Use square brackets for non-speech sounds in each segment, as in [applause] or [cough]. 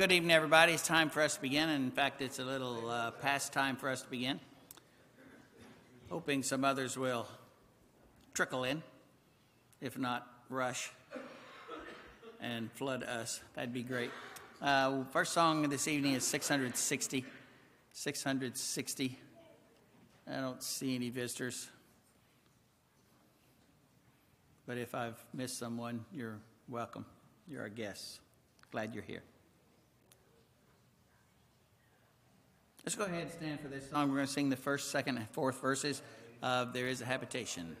Good evening, everybody. It's time for us to begin. And in fact, it's a little uh, past time for us to begin. Hoping some others will trickle in, if not rush and flood us. That'd be great. Uh, first song of this evening is 660. 660. I don't see any visitors. But if I've missed someone, you're welcome. You're our guests. Glad you're here. Let's go ahead and stand for this song. We're going to sing the first, second, and fourth verses of There is a Habitation.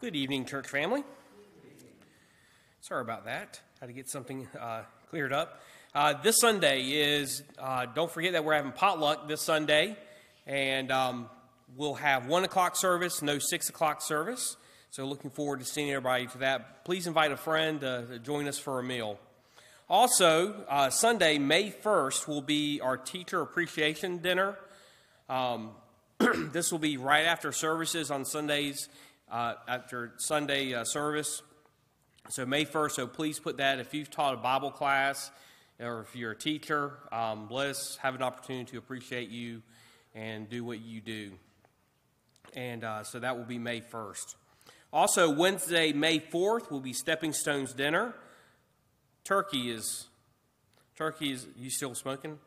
Good evening, church family. Sorry about that. Had to get something uh, cleared up. Uh, this Sunday is, uh, don't forget that we're having potluck this Sunday, and um, we'll have 1 o'clock service, no 6 o'clock service. So, looking forward to seeing everybody to that. Please invite a friend to join us for a meal. Also, uh, Sunday, May 1st, will be our teacher appreciation dinner. Um, [clears throat] this will be right after services on Sundays, uh, after Sunday uh, service. So May 1st, so please put that if you've taught a Bible class or if you're a teacher, um, let us have an opportunity to appreciate you and do what you do. And uh, so that will be May 1st. Also, Wednesday, May 4th, will be Stepping Stones dinner. Turkey is, turkey is, you still smoking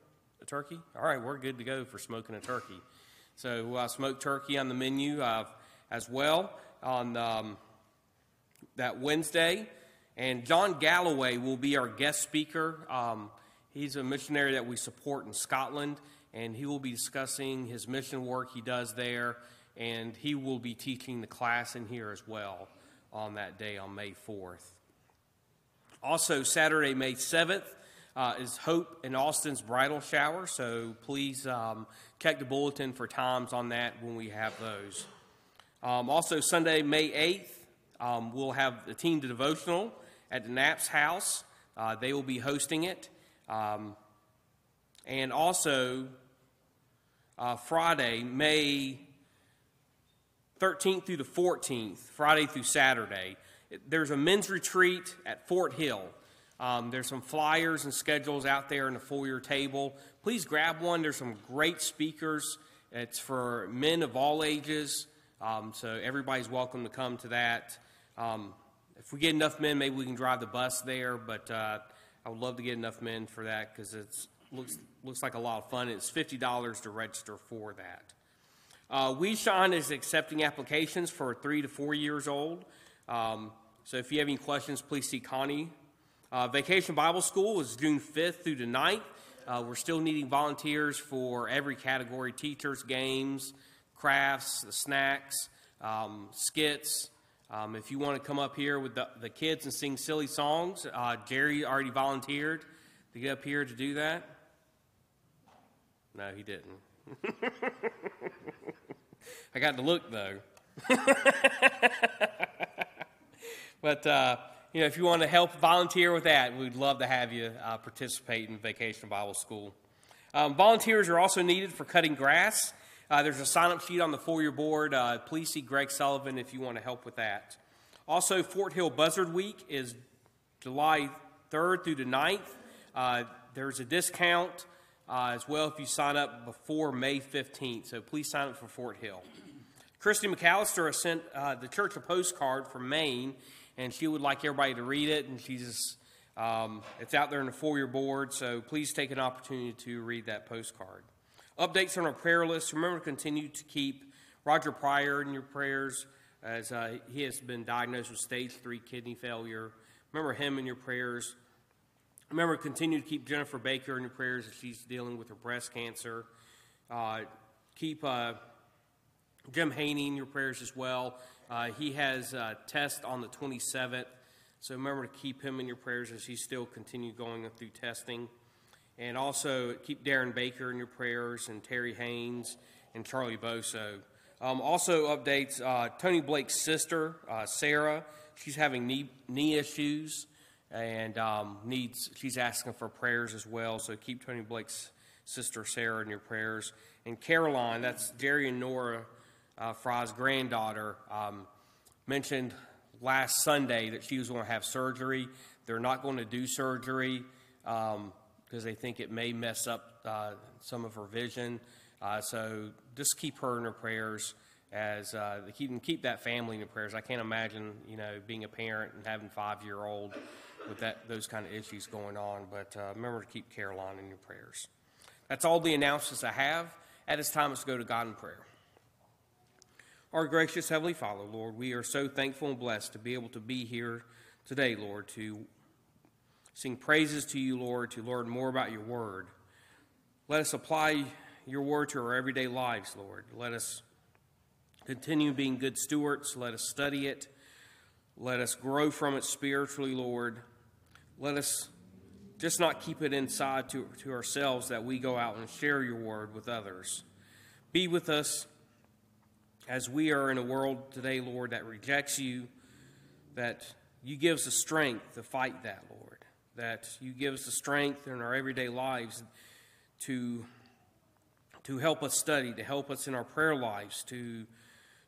a turkey? All right, we're good to go for smoking a turkey. So uh, smoked turkey on the menu uh, as well on um, that Wednesday. And John Galloway will be our guest speaker. Um, he's a missionary that we support in Scotland, and he will be discussing his mission work he does there, and he will be teaching the class in here as well on that day on May 4th. Also, Saturday, May 7th, uh, is Hope and Austin's bridal shower, so please um, check the bulletin for times on that when we have those. Um, also, Sunday, May 8th, um, we'll have the Team Devotional at the Knapp's house. Uh, they will be hosting it. Um, and also, uh, Friday, May 13th through the 14th, Friday through Saturday, there's a men's retreat at Fort Hill. Um, there's some flyers and schedules out there in the foyer table. Please grab one. There's some great speakers. It's for men of all ages, um, so everybody's welcome to come to that. Um, if we get enough men, maybe we can drive the bus there, but uh, I would love to get enough men for that because it looks, looks like a lot of fun. It's $50 to register for that. Uh, We Shine is accepting applications for three to four years old. Um, so if you have any questions, please see Connie. Uh, Vacation Bible School is June 5th through the 9th. Uh, we're still needing volunteers for every category teachers, games, crafts, the snacks, um, skits. Um, if you want to come up here with the, the kids and sing silly songs, uh, Jerry already volunteered to get up here to do that. No, he didn't. [laughs] I got to look though. [laughs] but uh, you know, if you want to help volunteer with that, we'd love to have you uh, participate in Vacation Bible School. Um, volunteers are also needed for cutting grass. Uh, there's a sign-up sheet on the foyer board. Uh, please see Greg Sullivan if you want to help with that. Also, Fort Hill Buzzard Week is July 3rd through the 9th. Uh, there's a discount uh, as well if you sign up before May 15th. So please sign up for Fort Hill. Christy McAllister sent uh, the church a postcard from Maine, and she would like everybody to read it. And she's um, it's out there in the foyer board, so please take an opportunity to read that postcard. Updates on our prayer list. Remember to continue to keep Roger Pryor in your prayers as uh, he has been diagnosed with stage three kidney failure. Remember him in your prayers. Remember, to continue to keep Jennifer Baker in your prayers as she's dealing with her breast cancer. Uh, keep uh, Jim Haney in your prayers as well. Uh, he has a test on the 27th, so remember to keep him in your prayers as he's still continue going through testing. And also keep Darren Baker in your prayers and Terry Haynes and Charlie Boso. Um, also updates uh, Tony Blake's sister, uh, Sarah. She's having knee, knee issues and um, needs. She's asking for prayers as well. So keep Tony Blake's sister Sarah in your prayers. And Caroline, that's Jerry and Nora uh, Fry's granddaughter, um, mentioned last Sunday that she was going to have surgery. They're not going to do surgery because they think it may mess up uh, some of her vision. Uh, so just keep her in her prayers as uh, keep keep that family in your prayers. I can't imagine you know being a parent and having five year old with that those kind of issues going on. But uh, remember to keep Caroline in your prayers. That's all the announcements I have. At this time, let's go to God in prayer. Our gracious Heavenly Father, Lord, we are so thankful and blessed to be able to be here today, Lord, to sing praises to you, Lord, to learn more about your word. Let us apply your word to our everyday lives, Lord. Let us continue being good stewards. Let us study it. Let us grow from it spiritually, Lord. Let us just not keep it inside to, to ourselves that we go out and share your word with others. Be with us as we are in a world today, Lord, that rejects you, that you give us the strength to fight that, Lord, that you give us the strength in our everyday lives to, to help us study, to help us in our prayer lives, to,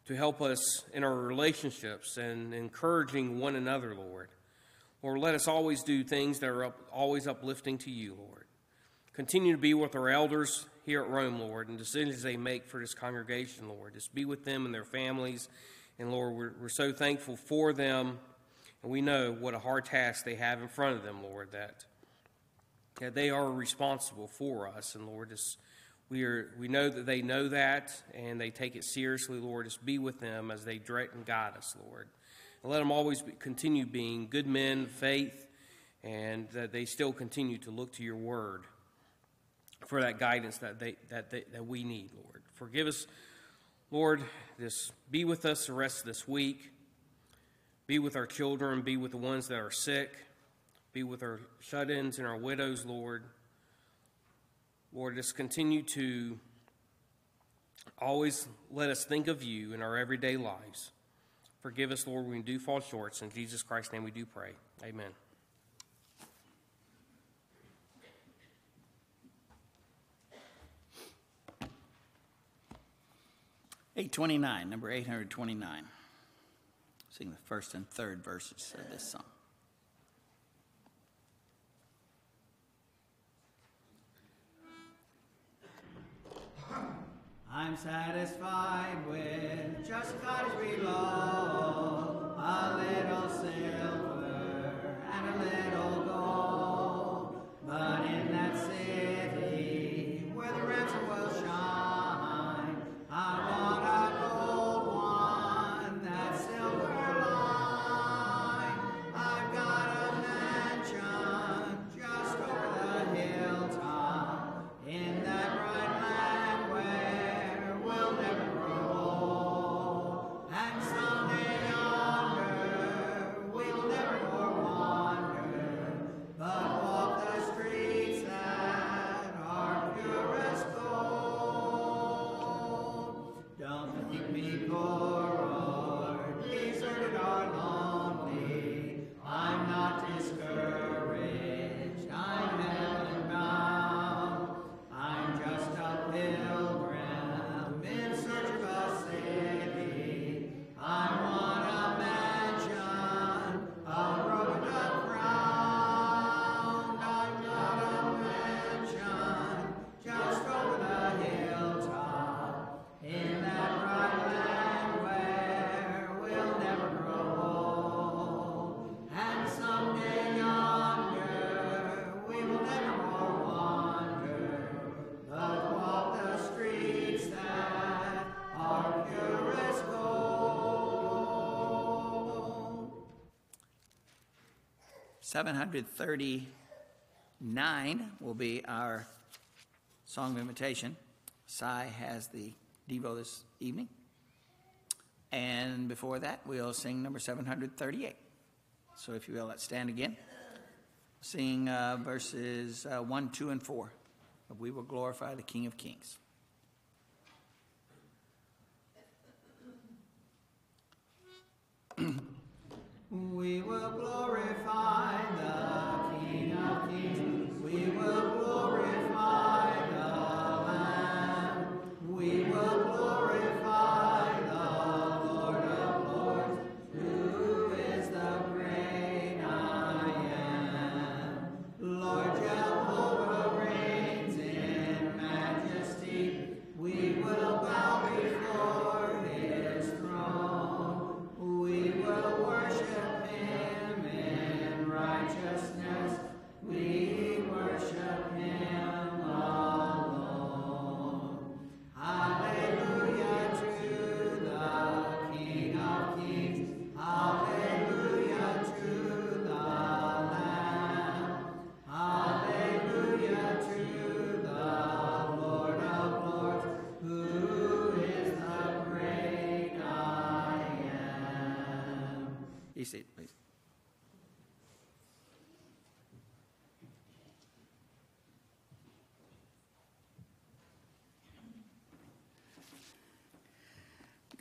to help us in our relationships and encouraging one another, Lord. Lord, let us always do things that are up, always uplifting to you, Lord. Continue to be with our elders here at Rome, Lord, and decisions they make for this congregation, Lord. Just be with them and their families. And Lord, we're, we're so thankful for them. And we know what a hard task they have in front of them, Lord, that, that they are responsible for us. And Lord, just, we, are, we know that they know that and they take it seriously, Lord. Just be with them as they direct and guide us, Lord. And let them always be, continue being good men, faith, and that they still continue to look to your word for that guidance that, they, that, they, that we need, Lord. Forgive us, Lord. Just be with us the rest of this week. Be with our children. Be with the ones that are sick. Be with our shut ins and our widows, Lord. Lord, just continue to always let us think of you in our everyday lives. Forgive us, Lord, when we do fall short. In Jesus Christ's name we do pray. Amen. 829, number 829. Sing the first and third verses of this song. I'm satisfied with just God's below, a little silver and a little gold. 739 will be our song of invitation. Cy has the Devo this evening. And before that, we'll sing number 738. So if you will, let's stand again. Sing uh, verses uh, 1, 2, and 4. We will glorify the King of Kings.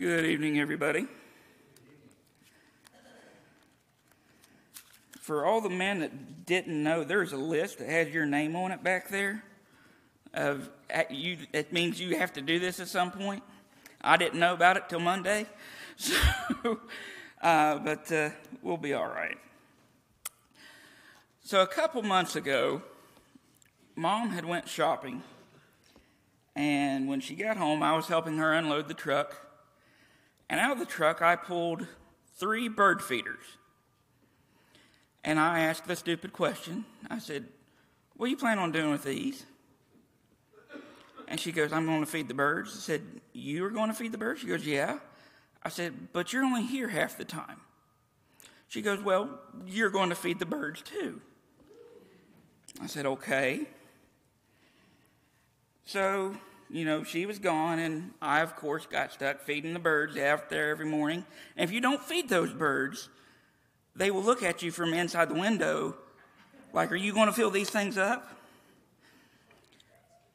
Good evening, everybody. For all the men that didn't know, there's a list that has your name on it back there. Of you, it means you have to do this at some point. I didn't know about it till Monday, [laughs] so uh, but uh, we'll be all right. So a couple months ago, Mom had went shopping, and when she got home, I was helping her unload the truck. And out of the truck, I pulled three bird feeders. And I asked the stupid question. I said, What do you plan on doing with these? And she goes, I'm going to feed the birds. I said, You are going to feed the birds? She goes, Yeah. I said, But you're only here half the time. She goes, Well, you're going to feed the birds too. I said, Okay. So you know, she was gone, and I, of course, got stuck feeding the birds out there every morning. And if you don't feed those birds, they will look at you from inside the window like, Are you going to fill these things up?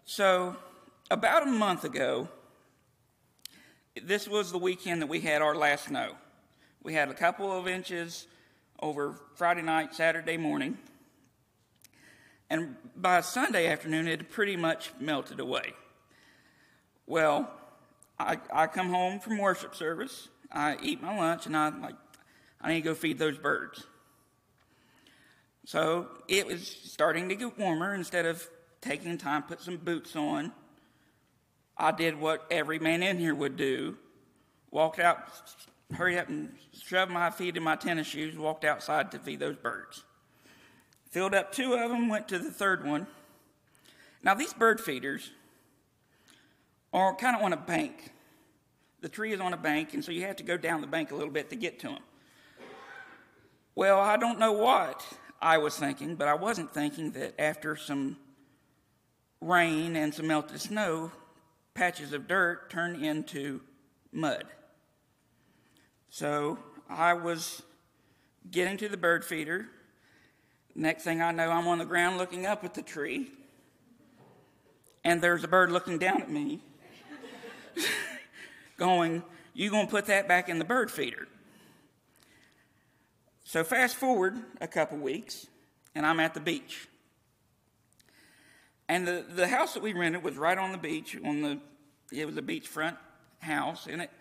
So, about a month ago, this was the weekend that we had our last snow. We had a couple of inches over Friday night, Saturday morning. And by Sunday afternoon, it pretty much melted away. Well, I, I come home from worship service, I eat my lunch, and I'm like, I need to go feed those birds. So it was starting to get warmer. Instead of taking time, put some boots on, I did what every man in here would do walked out, hurry up and shoved my feet in my tennis shoes, walked outside to feed those birds. Filled up two of them, went to the third one. Now, these bird feeders are kind of on a bank. The tree is on a bank, and so you have to go down the bank a little bit to get to them. Well, I don't know what I was thinking, but I wasn't thinking that after some rain and some melted snow, patches of dirt turn into mud. So I was getting to the bird feeder. Next thing I know, I'm on the ground looking up at the tree, and there's a bird looking down at me, going, You're gonna put that back in the bird feeder? So fast forward a couple weeks, and I'm at the beach. And the, the house that we rented was right on the beach, on the it was a beachfront house, and it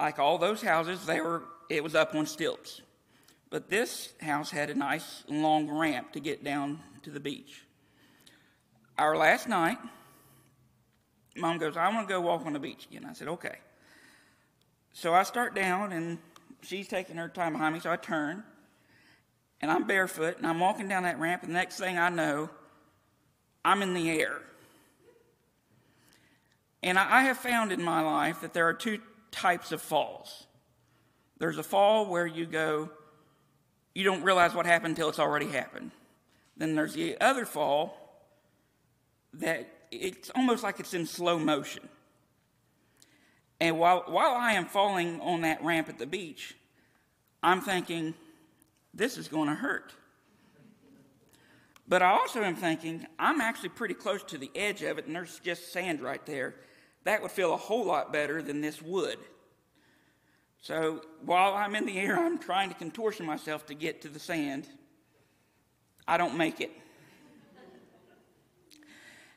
like all those houses, they were it was up on stilts. But this house had a nice long ramp to get down to the beach. Our last night, mom goes, I want to go walk on the beach again. I said, okay. So I start down and she's taking her time behind me, so I turn and I'm barefoot and I'm walking down that ramp, and the next thing I know, I'm in the air. And I have found in my life that there are two types of falls. There's a fall where you go, you don't realize what happened until it's already happened. Then there's the other fall that it's almost like it's in slow motion. And while, while I am falling on that ramp at the beach, I'm thinking, this is going to hurt. But I also am thinking, I'm actually pretty close to the edge of it, and there's just sand right there. That would feel a whole lot better than this would. So while I'm in the air, I'm trying to contortion myself to get to the sand. I don't make it.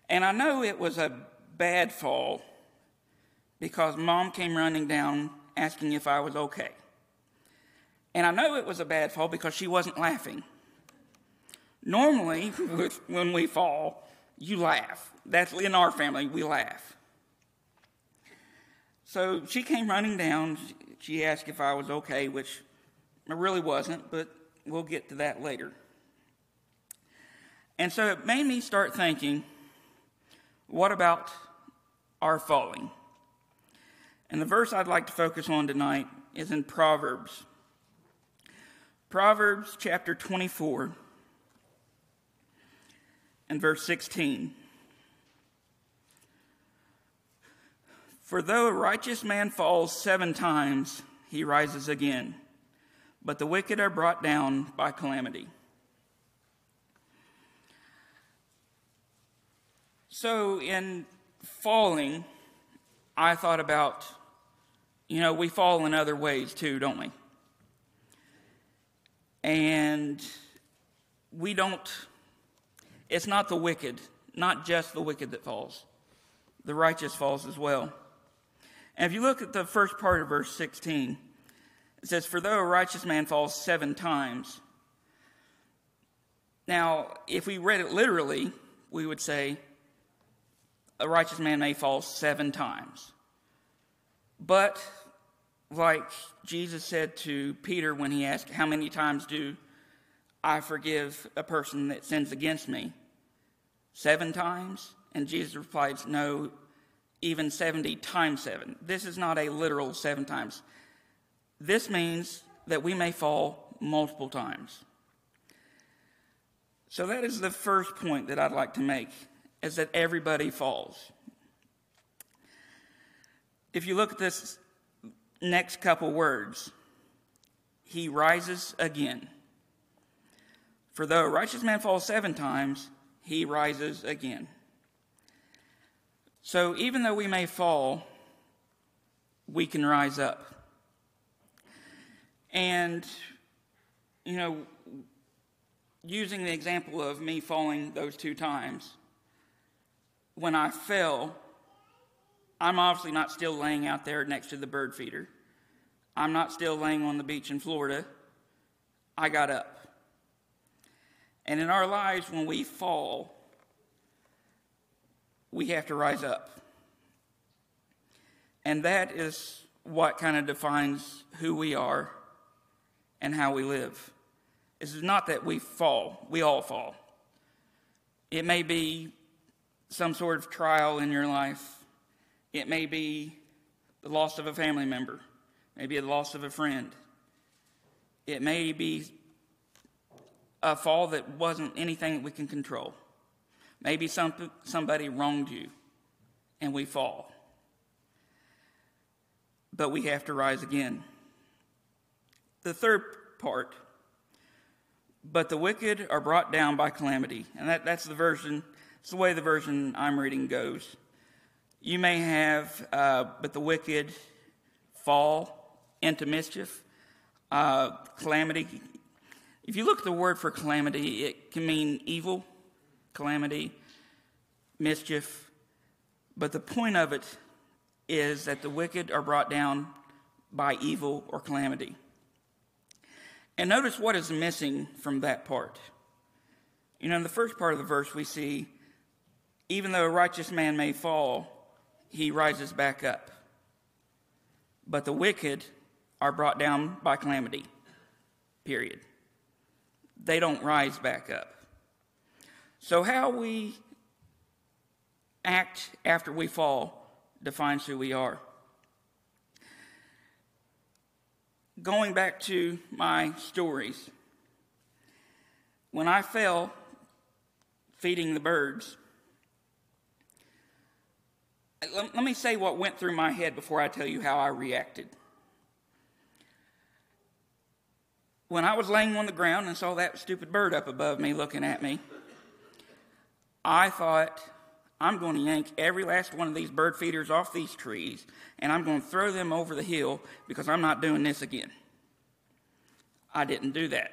And I know it was a bad fall because mom came running down asking if I was okay. And I know it was a bad fall because she wasn't laughing. Normally, [laughs] when we fall, you laugh. That's in our family, we laugh. So she came running down. She asked if I was okay, which I really wasn't, but we'll get to that later. And so it made me start thinking what about our falling? And the verse I'd like to focus on tonight is in Proverbs. Proverbs chapter 24 and verse 16. For though a righteous man falls seven times, he rises again, but the wicked are brought down by calamity. So, in falling, I thought about, you know, we fall in other ways too, don't we? And we don't, it's not the wicked, not just the wicked that falls, the righteous falls as well. And if you look at the first part of verse 16, it says, For though a righteous man falls seven times. Now, if we read it literally, we would say, A righteous man may fall seven times. But, like Jesus said to Peter when he asked, How many times do I forgive a person that sins against me? Seven times? And Jesus replied, No, even 70 times 7. This is not a literal seven times. This means that we may fall multiple times. So that is the first point that I'd like to make is that everybody falls. If you look at this next couple words, he rises again. For though a righteous man falls seven times, he rises again. So even though we may fall, we can rise up. And, you know, using the example of me falling those two times, when I fell, I'm obviously not still laying out there next to the bird feeder. I'm not still laying on the beach in Florida. I got up. And in our lives, when we fall, we have to rise up. And that is what kind of defines who we are and how we live. Is not that we fall, we all fall. It may be some sort of trial in your life, it may be the loss of a family member, maybe the loss of a friend, it may be a fall that wasn't anything that we can control. Maybe some, somebody wronged you and we fall. But we have to rise again. The third part, but the wicked are brought down by calamity. And that, that's the version, it's the way the version I'm reading goes. You may have, uh, but the wicked fall into mischief. Uh, calamity. If you look at the word for calamity, it can mean evil, calamity, mischief. But the point of it is that the wicked are brought down by evil or calamity. And notice what is missing from that part. You know, in the first part of the verse, we see, even though a righteous man may fall, he rises back up. But the wicked are brought down by calamity, period. They don't rise back up. So, how we act after we fall defines who we are. Going back to my stories, when I fell feeding the birds, let, let me say what went through my head before I tell you how I reacted. When I was laying on the ground and saw that stupid bird up above me looking at me, I thought, I'm going to yank every last one of these bird feeders off these trees and I'm going to throw them over the hill because I'm not doing this again. I didn't do that.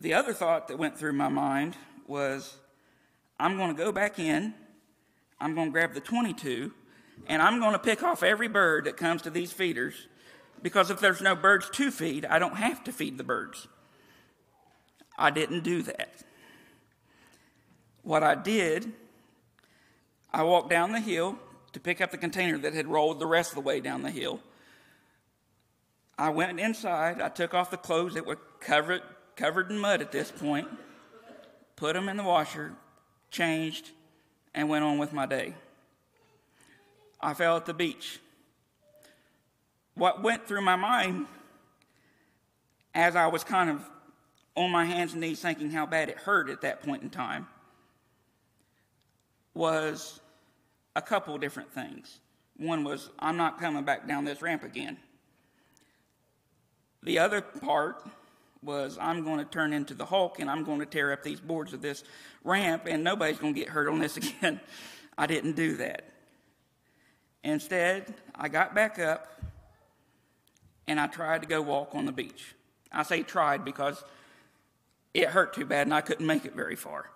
The other thought that went through my mind was I'm going to go back in, I'm going to grab the 22, and I'm going to pick off every bird that comes to these feeders because if there's no birds to feed, I don't have to feed the birds. I didn't do that. What I did I walked down the hill to pick up the container that had rolled the rest of the way down the hill. I went inside. I took off the clothes that were covered, covered in mud at this point, put them in the washer, changed, and went on with my day. I fell at the beach. What went through my mind as I was kind of on my hands and knees thinking how bad it hurt at that point in time was a couple different things. One was, I'm not coming back down this ramp again. The other part was, I'm going to turn into the Hulk and I'm going to tear up these boards of this ramp and nobody's going to get hurt on this [laughs] again. I didn't do that. Instead, I got back up and I tried to go walk on the beach. I say tried because it hurt too bad and I couldn't make it very far.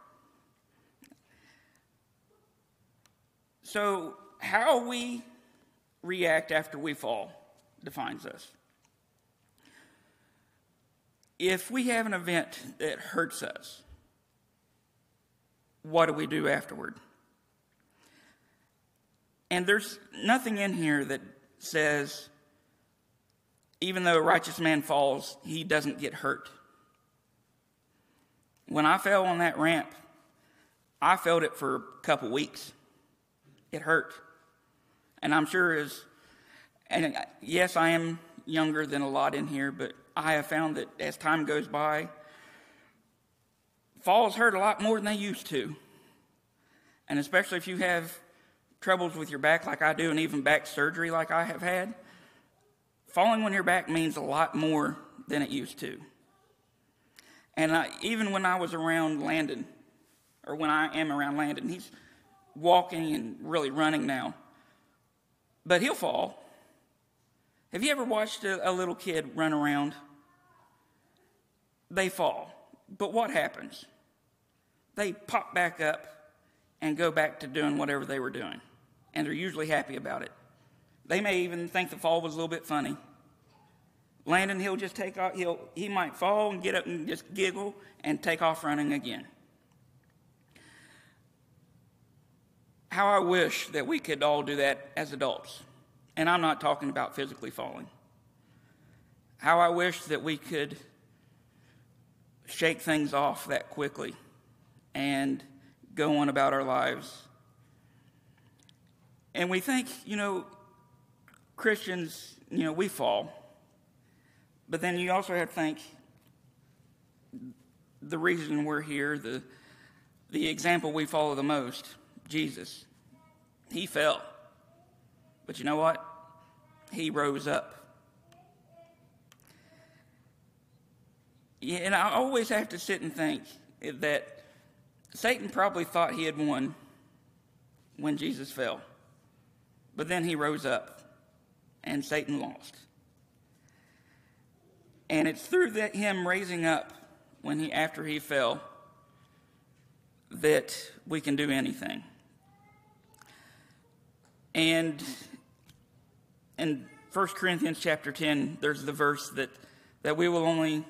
So, how we react after we fall defines us. If we have an event that hurts us, what do we do afterward? And there's nothing in here that says, even though a righteous man falls, he doesn't get hurt. When I fell on that ramp, I felt it for a couple weeks. It hurt. And I'm sure as, and uh, yes, I am younger than a lot in here, but I have found that as time goes by, falls hurt a lot more than they used to. And especially if you have troubles with your back like I do, and even back surgery like I have had, falling on your back means a lot more than it used to. And I, even when I was around Landon, or when I am around Landon, he's walking and really running now. But he'll fall. Have you ever watched a, a little kid run around? They fall. But what happens? They pop back up and go back to doing whatever they were doing. And they're usually happy about it. They may even think the fall was a little bit funny. Landon, he'll just take off, he'll, he might fall and get up and just giggle and take off running again. How I wish that we could all do that as adults. And I'm not talking about physically falling. How I wish that we could shake things off that quickly and go on about our lives. And we think, you know, Christians, you know, we fall. But then you also have to think the reason we're here, the, the example we follow the most, Jesus. He fell. But you know what? He rose up. And I always have to sit and think that Satan probably thought he had won when Jesus fell. But then he rose up and Satan lost. And it's through that him raising up when he after he fell that we can do anything. And in 1 Corinthians chapter 10, there's the verse that, that we will only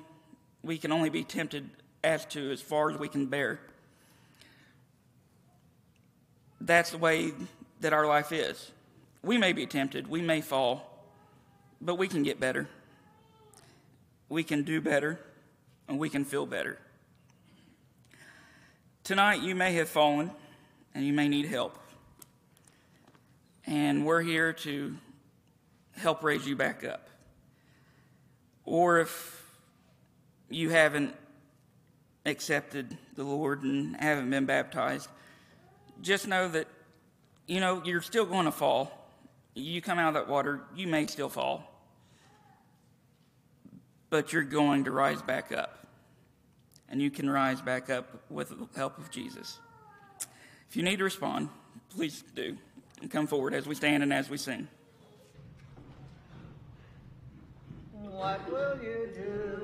we can only be tempted as to as far as we can bear. That's the way that our life is. We may be tempted, we may fall, but we can get better. We can do better, and we can feel better. Tonight, you may have fallen, and you may need help. And we're here to help raise you back up. Or if you haven't accepted the Lord and haven't been baptized, just know that, you know, you're still going to fall. You come out of that water, you may still fall, but you're going to rise back up. And you can rise back up with the help of Jesus. If you need to respond, please do. And come forward as we stand and as we sing. What will you do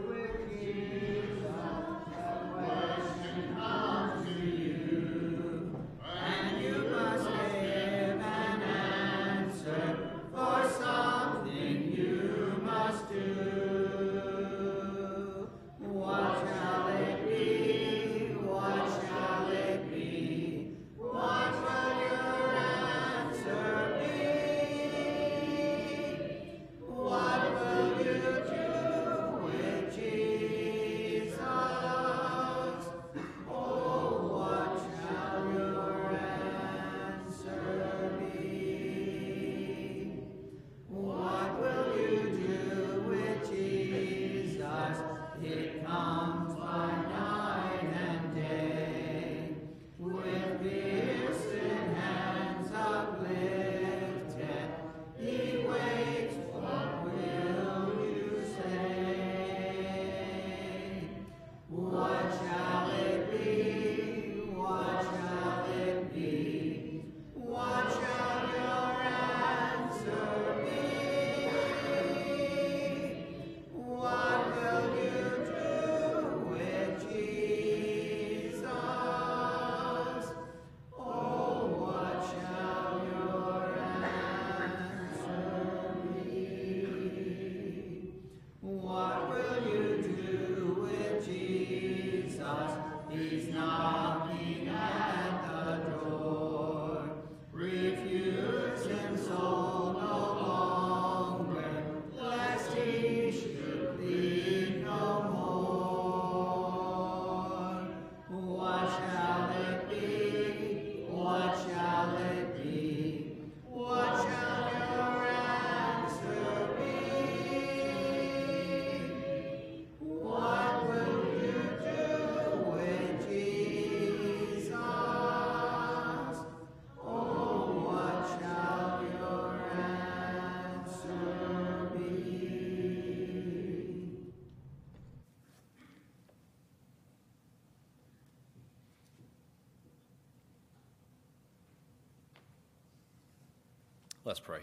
Let's pray.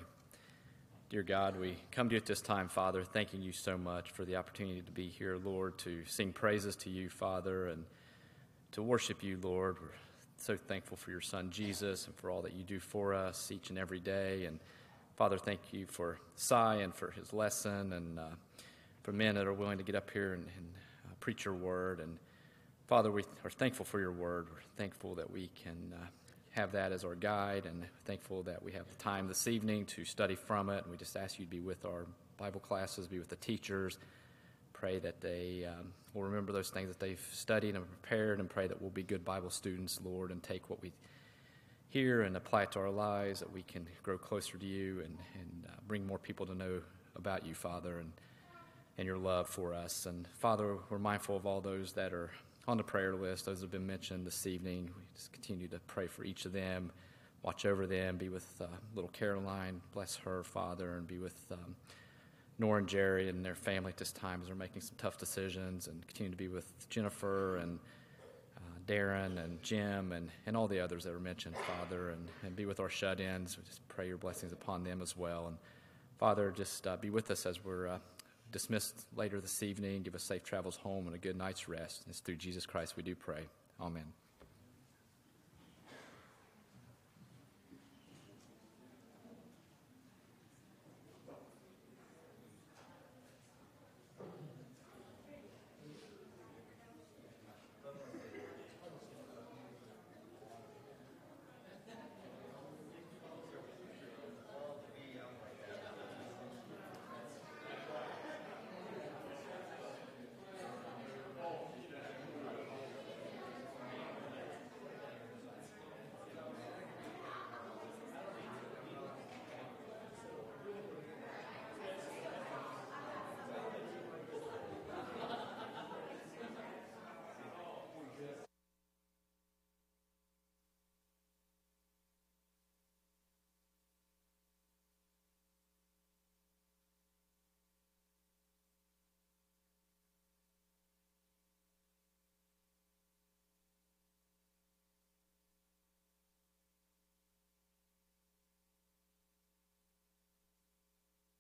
Dear God, we come to you at this time, Father, thanking you so much for the opportunity to be here, Lord, to sing praises to you, Father, and to worship you, Lord. We're so thankful for your Son, Jesus, and for all that you do for us each and every day. And Father, thank you for Cy and for his lesson, and uh, for men that are willing to get up here and, and uh, preach your word. And Father, we are thankful for your word. We're thankful that we can uh, have that as our guide, and thankful that we have the time this evening to study from it. And we just ask you to be with our Bible classes, be with the teachers. Pray that they um, will remember those things that they've studied and prepared, and pray that we'll be good Bible students, Lord, and take what we hear and apply it to our lives, that we can grow closer to you and, and uh, bring more people to know about you, Father, and, and your love for us. And Father, we're mindful of all those that are on the prayer list, those have been mentioned this evening. We just continue to pray for each of them, watch over them, be with uh, little Caroline, bless her, Father, and be with um, Nora and Jerry and their family at this time as they're making some tough decisions, and continue to be with Jennifer and uh, Darren and Jim and, and all the others that were mentioned, Father, and, and be with our shut ins. We just pray your blessings upon them as well. And Father, just uh, be with us as we're uh, dismissed later this evening. Give us safe travels home and a good night's rest. It's through Jesus Christ we do pray. Amen.